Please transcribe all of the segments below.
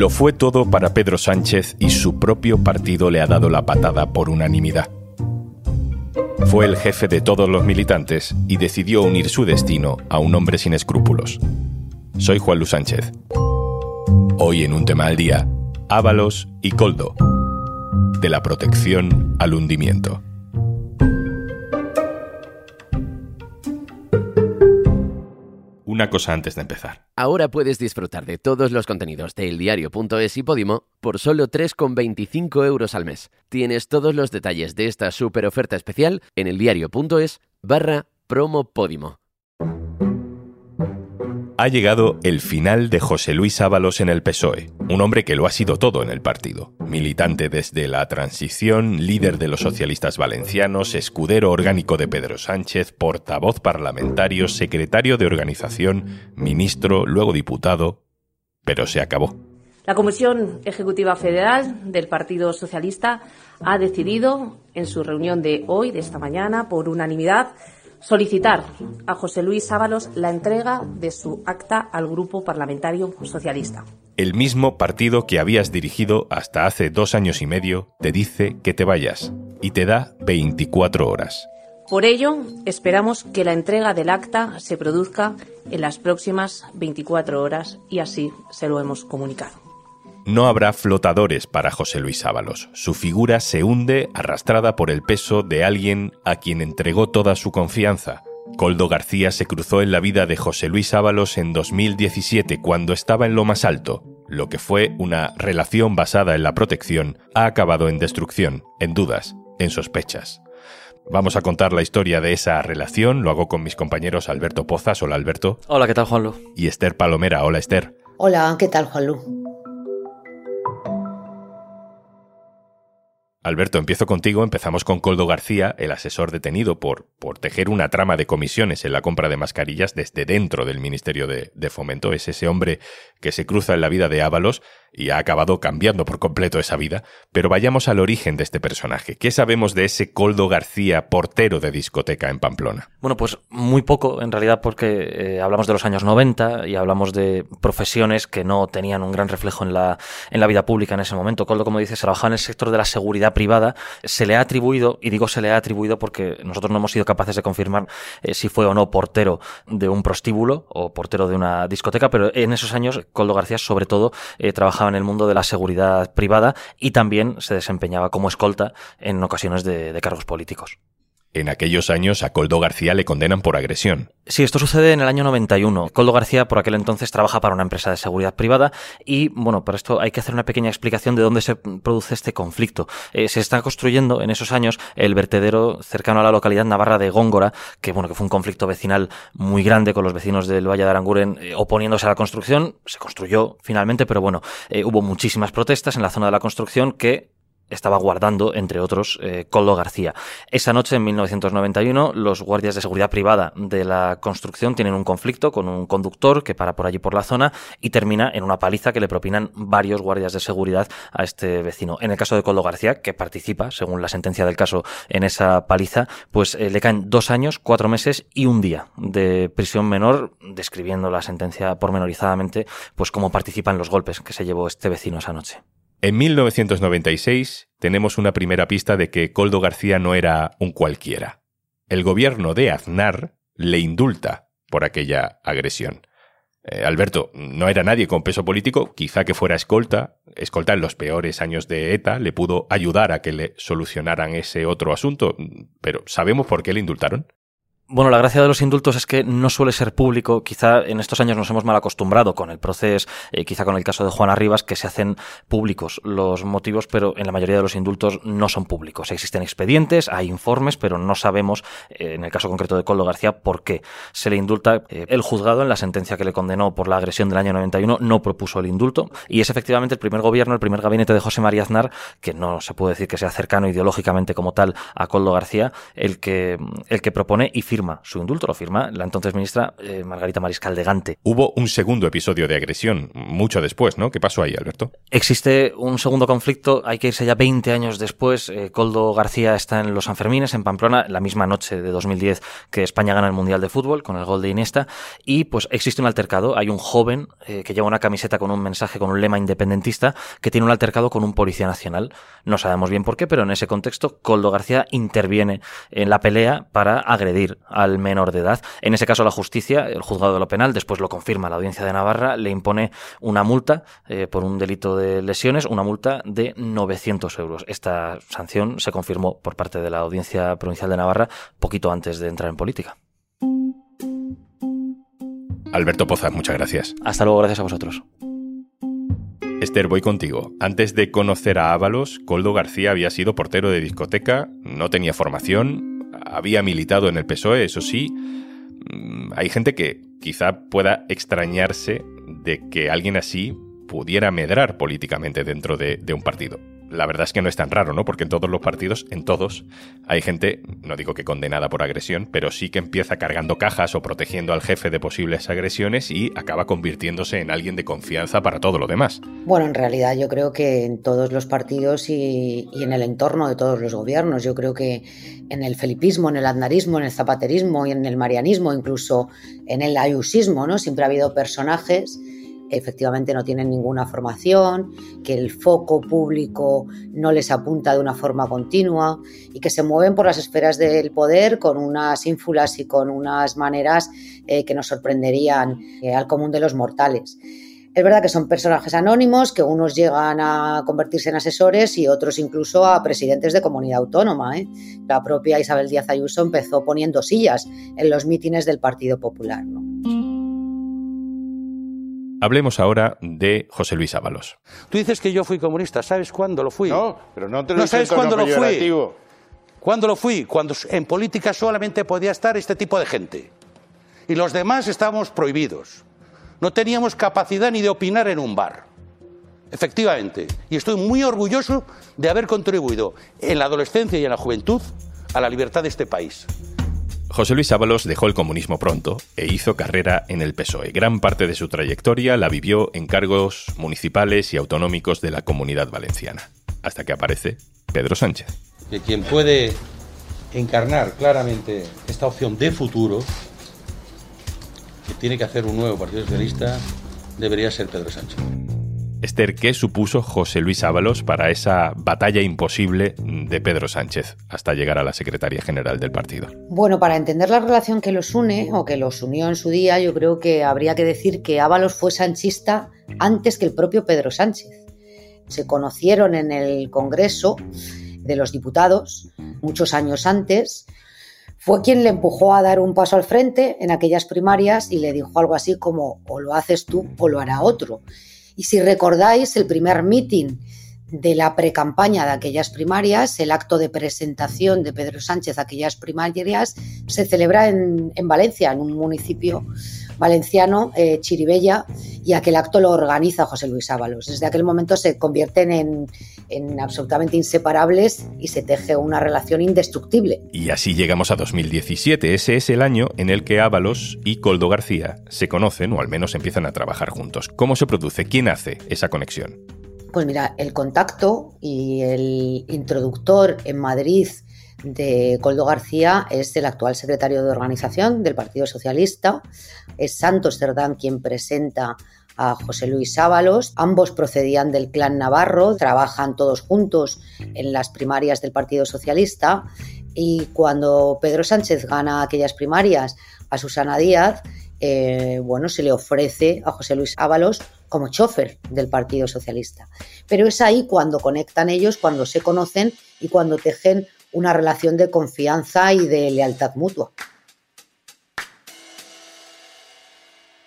Lo fue todo para Pedro Sánchez y su propio partido le ha dado la patada por unanimidad. Fue el jefe de todos los militantes y decidió unir su destino a un hombre sin escrúpulos. Soy Juan Luis Sánchez. Hoy en un tema al día, Ábalos y Coldo. De la protección al hundimiento. Una cosa antes de empezar. Ahora puedes disfrutar de todos los contenidos de eldiario.es y Podimo por solo 3,25 euros al mes. Tienes todos los detalles de esta super oferta especial en eldiario.es barra promo Podimo ha llegado el final de José Luis Ábalos en el PSOE, un hombre que lo ha sido todo en el partido. Militante desde la transición, líder de los socialistas valencianos, escudero orgánico de Pedro Sánchez, portavoz parlamentario, secretario de organización, ministro, luego diputado, pero se acabó. La Comisión Ejecutiva Federal del Partido Socialista ha decidido en su reunión de hoy, de esta mañana, por unanimidad, solicitar a José Luis Ábalos la entrega de su acta al Grupo Parlamentario Socialista. El mismo partido que habías dirigido hasta hace dos años y medio te dice que te vayas y te da 24 horas. Por ello, esperamos que la entrega del acta se produzca en las próximas 24 horas y así se lo hemos comunicado. No habrá flotadores para José Luis Ábalos. Su figura se hunde arrastrada por el peso de alguien a quien entregó toda su confianza. Coldo García se cruzó en la vida de José Luis Ábalos en 2017 cuando estaba en lo más alto. Lo que fue una relación basada en la protección ha acabado en destrucción, en dudas, en sospechas. Vamos a contar la historia de esa relación. Lo hago con mis compañeros Alberto Pozas. Hola Alberto. Hola, ¿qué tal Juanlu? Y Esther Palomera. Hola Esther. Hola, ¿qué tal Juanlu? Alberto, empiezo contigo. Empezamos con Coldo García, el asesor detenido por, por tejer una trama de comisiones en la compra de mascarillas desde dentro del Ministerio de, de Fomento. Es ese hombre que se cruza en la vida de Ábalos y ha acabado cambiando por completo esa vida. Pero vayamos al origen de este personaje. ¿Qué sabemos de ese Coldo García, portero de discoteca en Pamplona? Bueno, pues muy poco en realidad porque eh, hablamos de los años 90 y hablamos de profesiones que no tenían un gran reflejo en la, en la vida pública en ese momento. Coldo, como dices, trabajaba en el sector de la seguridad privada. Se le ha atribuido, y digo se le ha atribuido porque nosotros no hemos sido capaces de confirmar eh, si fue o no portero de un prostíbulo o portero de una discoteca, pero en esos años Coldo García sobre todo eh, trabajaba en el mundo de la seguridad privada y también se desempeñaba como escolta en ocasiones de, de cargos políticos. En aquellos años a Coldo García le condenan por agresión. Sí, esto sucede en el año 91. Coldo García por aquel entonces trabaja para una empresa de seguridad privada y, bueno, para esto hay que hacer una pequeña explicación de dónde se produce este conflicto. Eh, se está construyendo en esos años el vertedero cercano a la localidad navarra de Góngora, que, bueno, que fue un conflicto vecinal muy grande con los vecinos del Valle de Aranguren eh, oponiéndose a la construcción. Se construyó finalmente, pero bueno, eh, hubo muchísimas protestas en la zona de la construcción que estaba guardando, entre otros, eh, García. Esa noche, en 1991, los guardias de seguridad privada de la construcción tienen un conflicto con un conductor que para por allí por la zona y termina en una paliza que le propinan varios guardias de seguridad a este vecino. En el caso de Coldo García, que participa, según la sentencia del caso, en esa paliza, pues eh, le caen dos años, cuatro meses y un día de prisión menor, describiendo la sentencia pormenorizadamente, pues cómo participa en los golpes que se llevó este vecino esa noche. En 1996 tenemos una primera pista de que Coldo García no era un cualquiera. El gobierno de Aznar le indulta por aquella agresión. Eh, Alberto, no era nadie con peso político, quizá que fuera escolta, escolta en los peores años de ETA, le pudo ayudar a que le solucionaran ese otro asunto, pero ¿sabemos por qué le indultaron? Bueno, la gracia de los indultos es que no suele ser público. Quizá en estos años nos hemos mal acostumbrado con el proceso, eh, quizá con el caso de Juana Rivas, que se hacen públicos los motivos, pero en la mayoría de los indultos no son públicos. Existen expedientes, hay informes, pero no sabemos, eh, en el caso concreto de Coldo García, por qué se le indulta. Eh, el juzgado, en la sentencia que le condenó por la agresión del año 91, no propuso el indulto. Y es efectivamente el primer gobierno, el primer gabinete de José María Aznar, que no se puede decir que sea cercano ideológicamente como tal a Coldo García, el que, el que propone y firma firma su indulto, lo firma la entonces ministra eh, Margarita Mariscal de Gante. Hubo un segundo episodio de agresión, mucho después, ¿no? ¿Qué pasó ahí, Alberto? Existe un segundo conflicto, hay que irse ya 20 años después. Eh, Coldo García está en los Sanfermines, en Pamplona, la misma noche de 2010 que España gana el Mundial de Fútbol, con el gol de Iniesta, y pues existe un altercado. Hay un joven eh, que lleva una camiseta con un mensaje, con un lema independentista, que tiene un altercado con un policía nacional. No sabemos bien por qué, pero en ese contexto, Coldo García interviene en la pelea para agredir al menor de edad. En ese caso, la justicia, el juzgado de lo penal, después lo confirma la audiencia de Navarra, le impone una multa eh, por un delito de lesiones, una multa de 900 euros. Esta sanción se confirmó por parte de la audiencia provincial de Navarra poquito antes de entrar en política. Alberto Pozas, muchas gracias. Hasta luego, gracias a vosotros. Esther, voy contigo. Antes de conocer a Ábalos, Coldo García había sido portero de discoteca, no tenía formación, había militado en el PSOE, eso sí. Mm, hay gente que quizá pueda extrañarse de que alguien así pudiera medrar políticamente dentro de, de un partido la verdad es que no es tan raro, ¿no? Porque en todos los partidos, en todos, hay gente, no digo que condenada por agresión, pero sí que empieza cargando cajas o protegiendo al jefe de posibles agresiones y acaba convirtiéndose en alguien de confianza para todo lo demás. Bueno, en realidad yo creo que en todos los partidos y, en el entorno de todos los gobiernos, yo creo que en el felipismo, en el aznarismo, en el zapaterismo y en el marianismo, incluso en el ayusismo, ¿no? Siempre ha habido personajes efectivamente no tienen ninguna formación, que el foco público no les apunta de una forma continua y que se mueven por las esferas del poder con unas ínfulas y con unas maneras eh, que nos sorprenderían eh, al común de los mortales. Es verdad que son personajes anónimos, que unos llegan a convertirse en asesores y otros incluso a presidentes de comunidad autónoma. ¿eh? La propia Isabel Díaz Ayuso empezó poniendo sillas en los mítines del Partido Popular. Hablemos ahora de José Luis Ábalos. Tú dices que yo fui comunista, ¿sabes cuándo lo fui? No, pero no te lo ¿No sabes cuándo lo fui? ¿Cuándo lo fui? Cuando en política solamente podía estar este tipo de gente. Y los demás estábamos prohibidos. No teníamos capacidad ni de opinar en un bar. Efectivamente. Y estoy muy orgulloso de haber contribuido en la adolescencia y en la juventud a la libertad de este país. José Luis Ábalos dejó el comunismo pronto e hizo carrera en el PSOE. Gran parte de su trayectoria la vivió en cargos municipales y autonómicos de la comunidad valenciana, hasta que aparece Pedro Sánchez. Que quien puede encarnar claramente esta opción de futuro, que tiene que hacer un nuevo Partido Socialista, debería ser Pedro Sánchez. Esther, ¿qué supuso José Luis Ábalos para esa batalla imposible de Pedro Sánchez hasta llegar a la Secretaría General del partido? Bueno, para entender la relación que los une o que los unió en su día, yo creo que habría que decir que Ábalos fue sanchista antes que el propio Pedro Sánchez. Se conocieron en el Congreso de los Diputados muchos años antes. Fue quien le empujó a dar un paso al frente en aquellas primarias y le dijo algo así como o lo haces tú o lo hará otro. Y si recordáis el primer meeting de la precampaña de aquellas primarias, el acto de presentación de Pedro Sánchez a aquellas primarias, se celebra en, Valencia, en un municipio valenciano, eh, Chiribella, y aquel acto lo organiza José Luis Ábalos. Desde aquel momento se convierten en, en, absolutamente inseparables y se teje una relación indestructible. Y así llegamos a 2017. Ese es el año en el que Ábalos y Coldo García se conocen o al menos empiezan a trabajar juntos. ¿Cómo se produce? ¿Quién hace esa conexión? Pues mira, el contacto y el introductor en Madrid de Coldo García es el actual secretario de organización del Partido Socialista. Es Santos Cerdán quien presenta a José Luis Ábalos. Ambos procedían del clan Navarro, trabajan todos juntos en las primarias del Partido Socialista. Y cuando Pedro Sánchez gana aquellas primarias a Susana Díaz, eh, bueno, se le ofrece a José Luis Ábalos como chofer del Partido Socialista. Pero es ahí cuando conectan ellos, cuando se conocen y cuando tejen una relación de confianza y de lealtad mutua.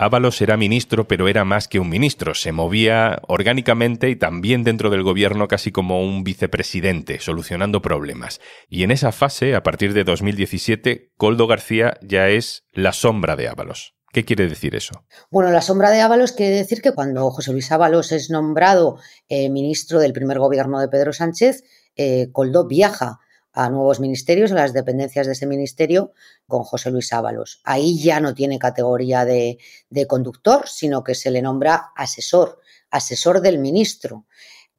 Ábalos era ministro, pero era más que un ministro. Se movía orgánicamente y también dentro del gobierno casi como un vicepresidente, solucionando problemas. Y en esa fase, a partir de 2017, Coldo García ya es la sombra de Ábalos. ¿Qué quiere decir eso? Bueno, la sombra de Ábalos quiere decir que cuando José Luis Ábalos es nombrado eh, ministro del primer gobierno de Pedro Sánchez, eh, Coldo viaja a nuevos ministerios, a las dependencias de ese ministerio, con José Luis Ábalos. Ahí ya no tiene categoría de, conductor, sino que se le nombra asesor, asesor del ministro.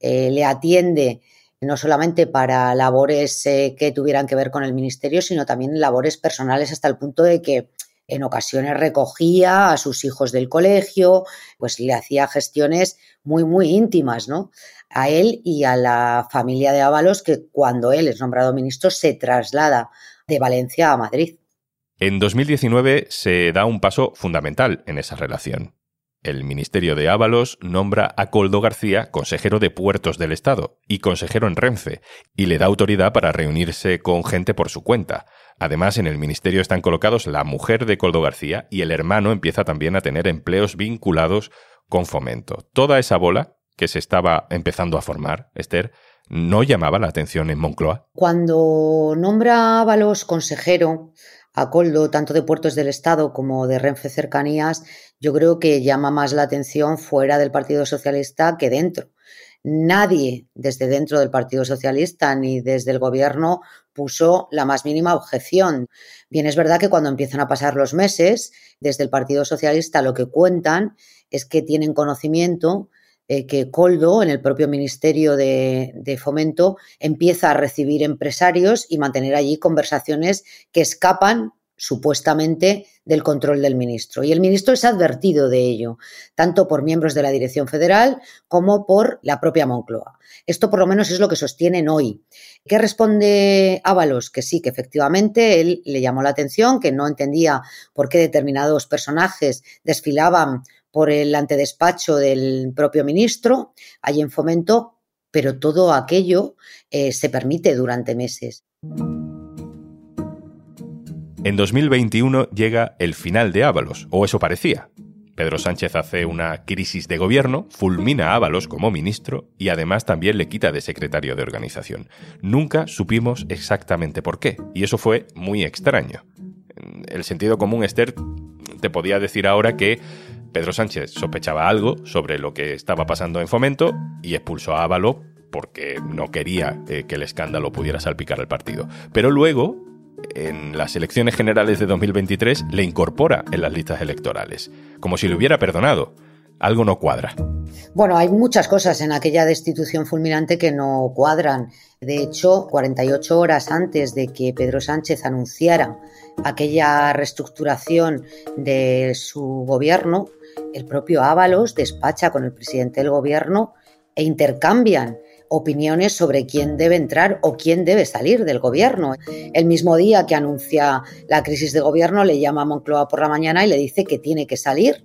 Eh, le atiende no solamente para labores eh, que tuvieran que ver con el ministerio, sino también labores personales hasta el punto de que en ocasiones recogía a sus hijos del colegio, pues le hacía gestiones muy, muy íntimas, ¿no? A él y a la familia de Ábalos, que cuando él es nombrado ministro se traslada de Valencia a Madrid. En 2019 se da un paso fundamental en esa relación. El Ministerio de Ábalos nombra a Coldo García consejero de Puertos del Estado y consejero en Renfe, y le da autoridad para reunirse con gente por su cuenta. Además, en el ministerio están colocados la mujer de Coldo García y el hermano empieza también a tener empleos vinculados con fomento. Toda esa bola que se estaba empezando a formar, Esther, no llamaba la atención en Moncloa. Cuando nombra Ábalos consejero, a Coldo, tanto de Puertos del Estado como de Renfe Cercanías, yo creo que llama más la atención fuera del Partido Socialista que dentro. Nadie desde dentro del Partido Socialista ni desde el Gobierno puso la más mínima objeción. Bien, es verdad que cuando empiezan a pasar los meses, desde el Partido Socialista lo que cuentan es que tienen conocimiento eh, que Coldo, en el propio Ministerio de, Fomento, empieza a recibir empresarios y mantener allí conversaciones que escapan supuestamente del control del ministro. Y el ministro es advertido de ello, tanto por miembros de la Dirección Federal como por la propia Moncloa. Esto por lo menos es lo que sostienen hoy. ¿Qué responde Ábalos? Que sí, que efectivamente él le llamó la atención, que no entendía por qué determinados personajes desfilaban por el antedespacho del propio ministro, hay en fomento, pero todo aquello eh, se permite durante meses. En 2021 llega el final de Ábalos, o eso parecía. Pedro Sánchez hace una crisis de gobierno, fulmina a Ábalos como ministro y además también le quita de secretario de organización. Nunca supimos exactamente por qué, y eso fue muy extraño. El sentido común, Esther, te podía decir ahora que Pedro Sánchez sospechaba algo sobre lo que estaba pasando en Fomento y expulsó a Ávalo porque no quería eh, que el escándalo pudiera salpicar al partido. Pero luego, en las elecciones generales de 2023, le incorpora en las listas electorales, como si le hubiera perdonado. Algo no cuadra. Bueno, hay muchas cosas en aquella destitución fulminante que no cuadran. De hecho, 48 horas antes de que Pedro Sánchez anunciara aquella reestructuración de su gobierno, el propio Ábalos despacha con el presidente del gobierno e intercambian opiniones sobre quién debe entrar o quién debe salir del gobierno. El mismo día que anuncia la crisis de gobierno le llama a Moncloa por la mañana y le dice que tiene que salir,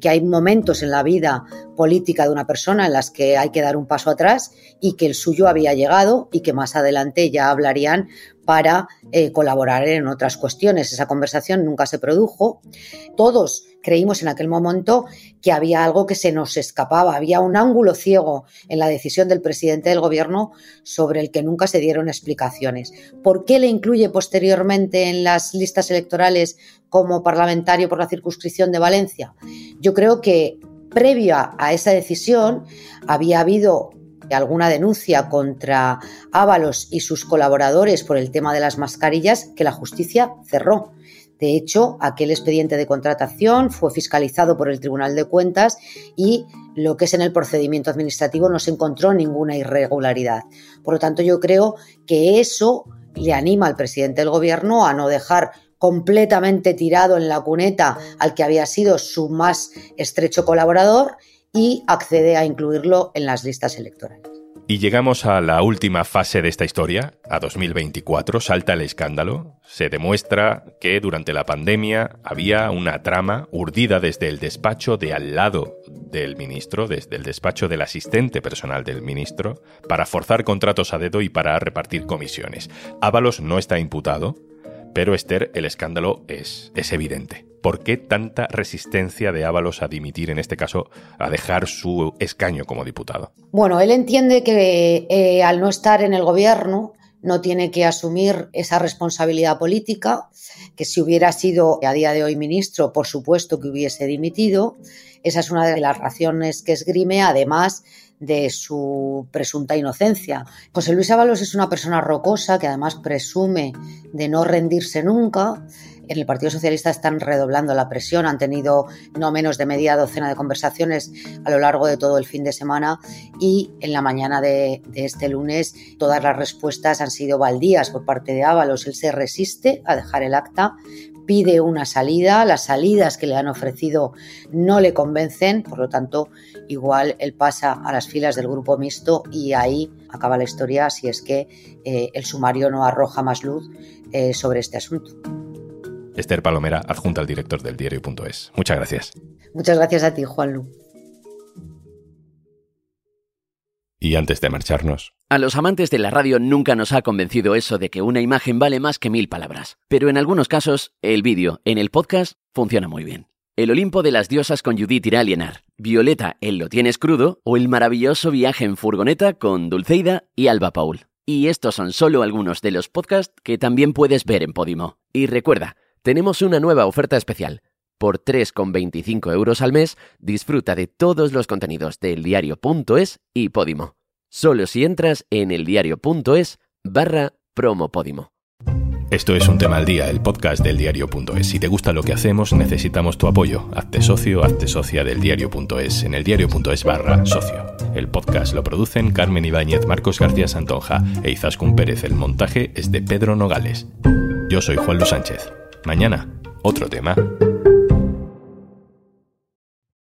que hay momentos en la vida política de una persona en las que hay que dar un paso atrás y que el suyo había llegado y que más adelante ya hablarían para eh, colaborar en otras cuestiones. Esa conversación nunca se produjo. Todos creímos en aquel momento que había algo que se nos escapaba, había un ángulo ciego en la decisión del presidente del gobierno sobre el que nunca se dieron explicaciones. ¿Por qué le incluye posteriormente en las listas electorales como parlamentario por la circunscripción de Valencia? Yo creo que previa a esa decisión había habido alguna denuncia contra Ábalos y sus colaboradores por el tema de las mascarillas que la justicia cerró. De hecho, aquel expediente de contratación fue fiscalizado por el Tribunal de Cuentas y lo que es en el procedimiento administrativo no se encontró ninguna irregularidad. Por lo tanto, yo creo que eso le anima al presidente del Gobierno a no dejar completamente tirado en la cuneta al que había sido su más estrecho colaborador y accede a incluirlo en las listas electorales. Y llegamos a la última fase de esta historia, a 2024, salta el escándalo, se demuestra que durante la pandemia había una trama urdida desde el despacho de al lado del ministro, desde el despacho del asistente personal del ministro, para forzar contratos a dedo y para repartir comisiones. Ábalos no está imputado, pero Esther, el escándalo es, es evidente. ¿Por qué tanta resistencia de Ábalos a dimitir, en este caso, a dejar su escaño como diputado? Bueno, él entiende que eh, al no estar en el gobierno no tiene que asumir esa responsabilidad política, que si hubiera sido a día de hoy ministro, por supuesto que hubiese dimitido. Esa es una de las razones que esgrime, además de su presunta inocencia. José Luis Ábalos es una persona rocosa que además presume de no rendirse nunca. En el Partido Socialista están redoblando la presión, han tenido no menos de media docena de conversaciones a lo largo de todo el fin de semana y en la mañana de, este lunes todas las respuestas han sido baldías por parte de Ábalos. Él se resiste a dejar el acta, pide una salida, las salidas que le han ofrecido no le convencen, por lo tanto, igual él pasa a las filas del grupo mixto y ahí acaba la historia si es que eh, el sumario no arroja más luz eh, sobre este asunto. Esther Palomera, adjunta al director del diario.es. Muchas gracias. Muchas gracias a ti, Juan Lu. Y antes de marcharnos. A los amantes de la radio nunca nos ha convencido eso de que una imagen vale más que mil palabras. Pero en algunos casos, el vídeo en el podcast funciona muy bien. El Olimpo de las diosas con Judith Iralienar, Violeta en Lo tienes crudo o el maravilloso viaje en furgoneta con Dulceida y Alba Paul. Y estos son solo algunos de los podcasts que también puedes ver en Podimo. Y recuerda, tenemos una nueva oferta especial. Por 3,25 euros al mes, disfruta de todos los contenidos del diario.es y Podimo. Solo si entras en eldiario.es barra promopodimo. Esto es Un Tema al Día, el podcast del diario.es. Si te gusta lo que hacemos, necesitamos tu apoyo. Hazte socio, hazte socia del diario.es en el diario.es barra socio. El podcast lo producen Carmen Ibáñez, Marcos García Santonja e Izaskun Pérez. El montaje es de Pedro Nogales. Yo soy Juan Luis Sánchez. Mañana, otro tema.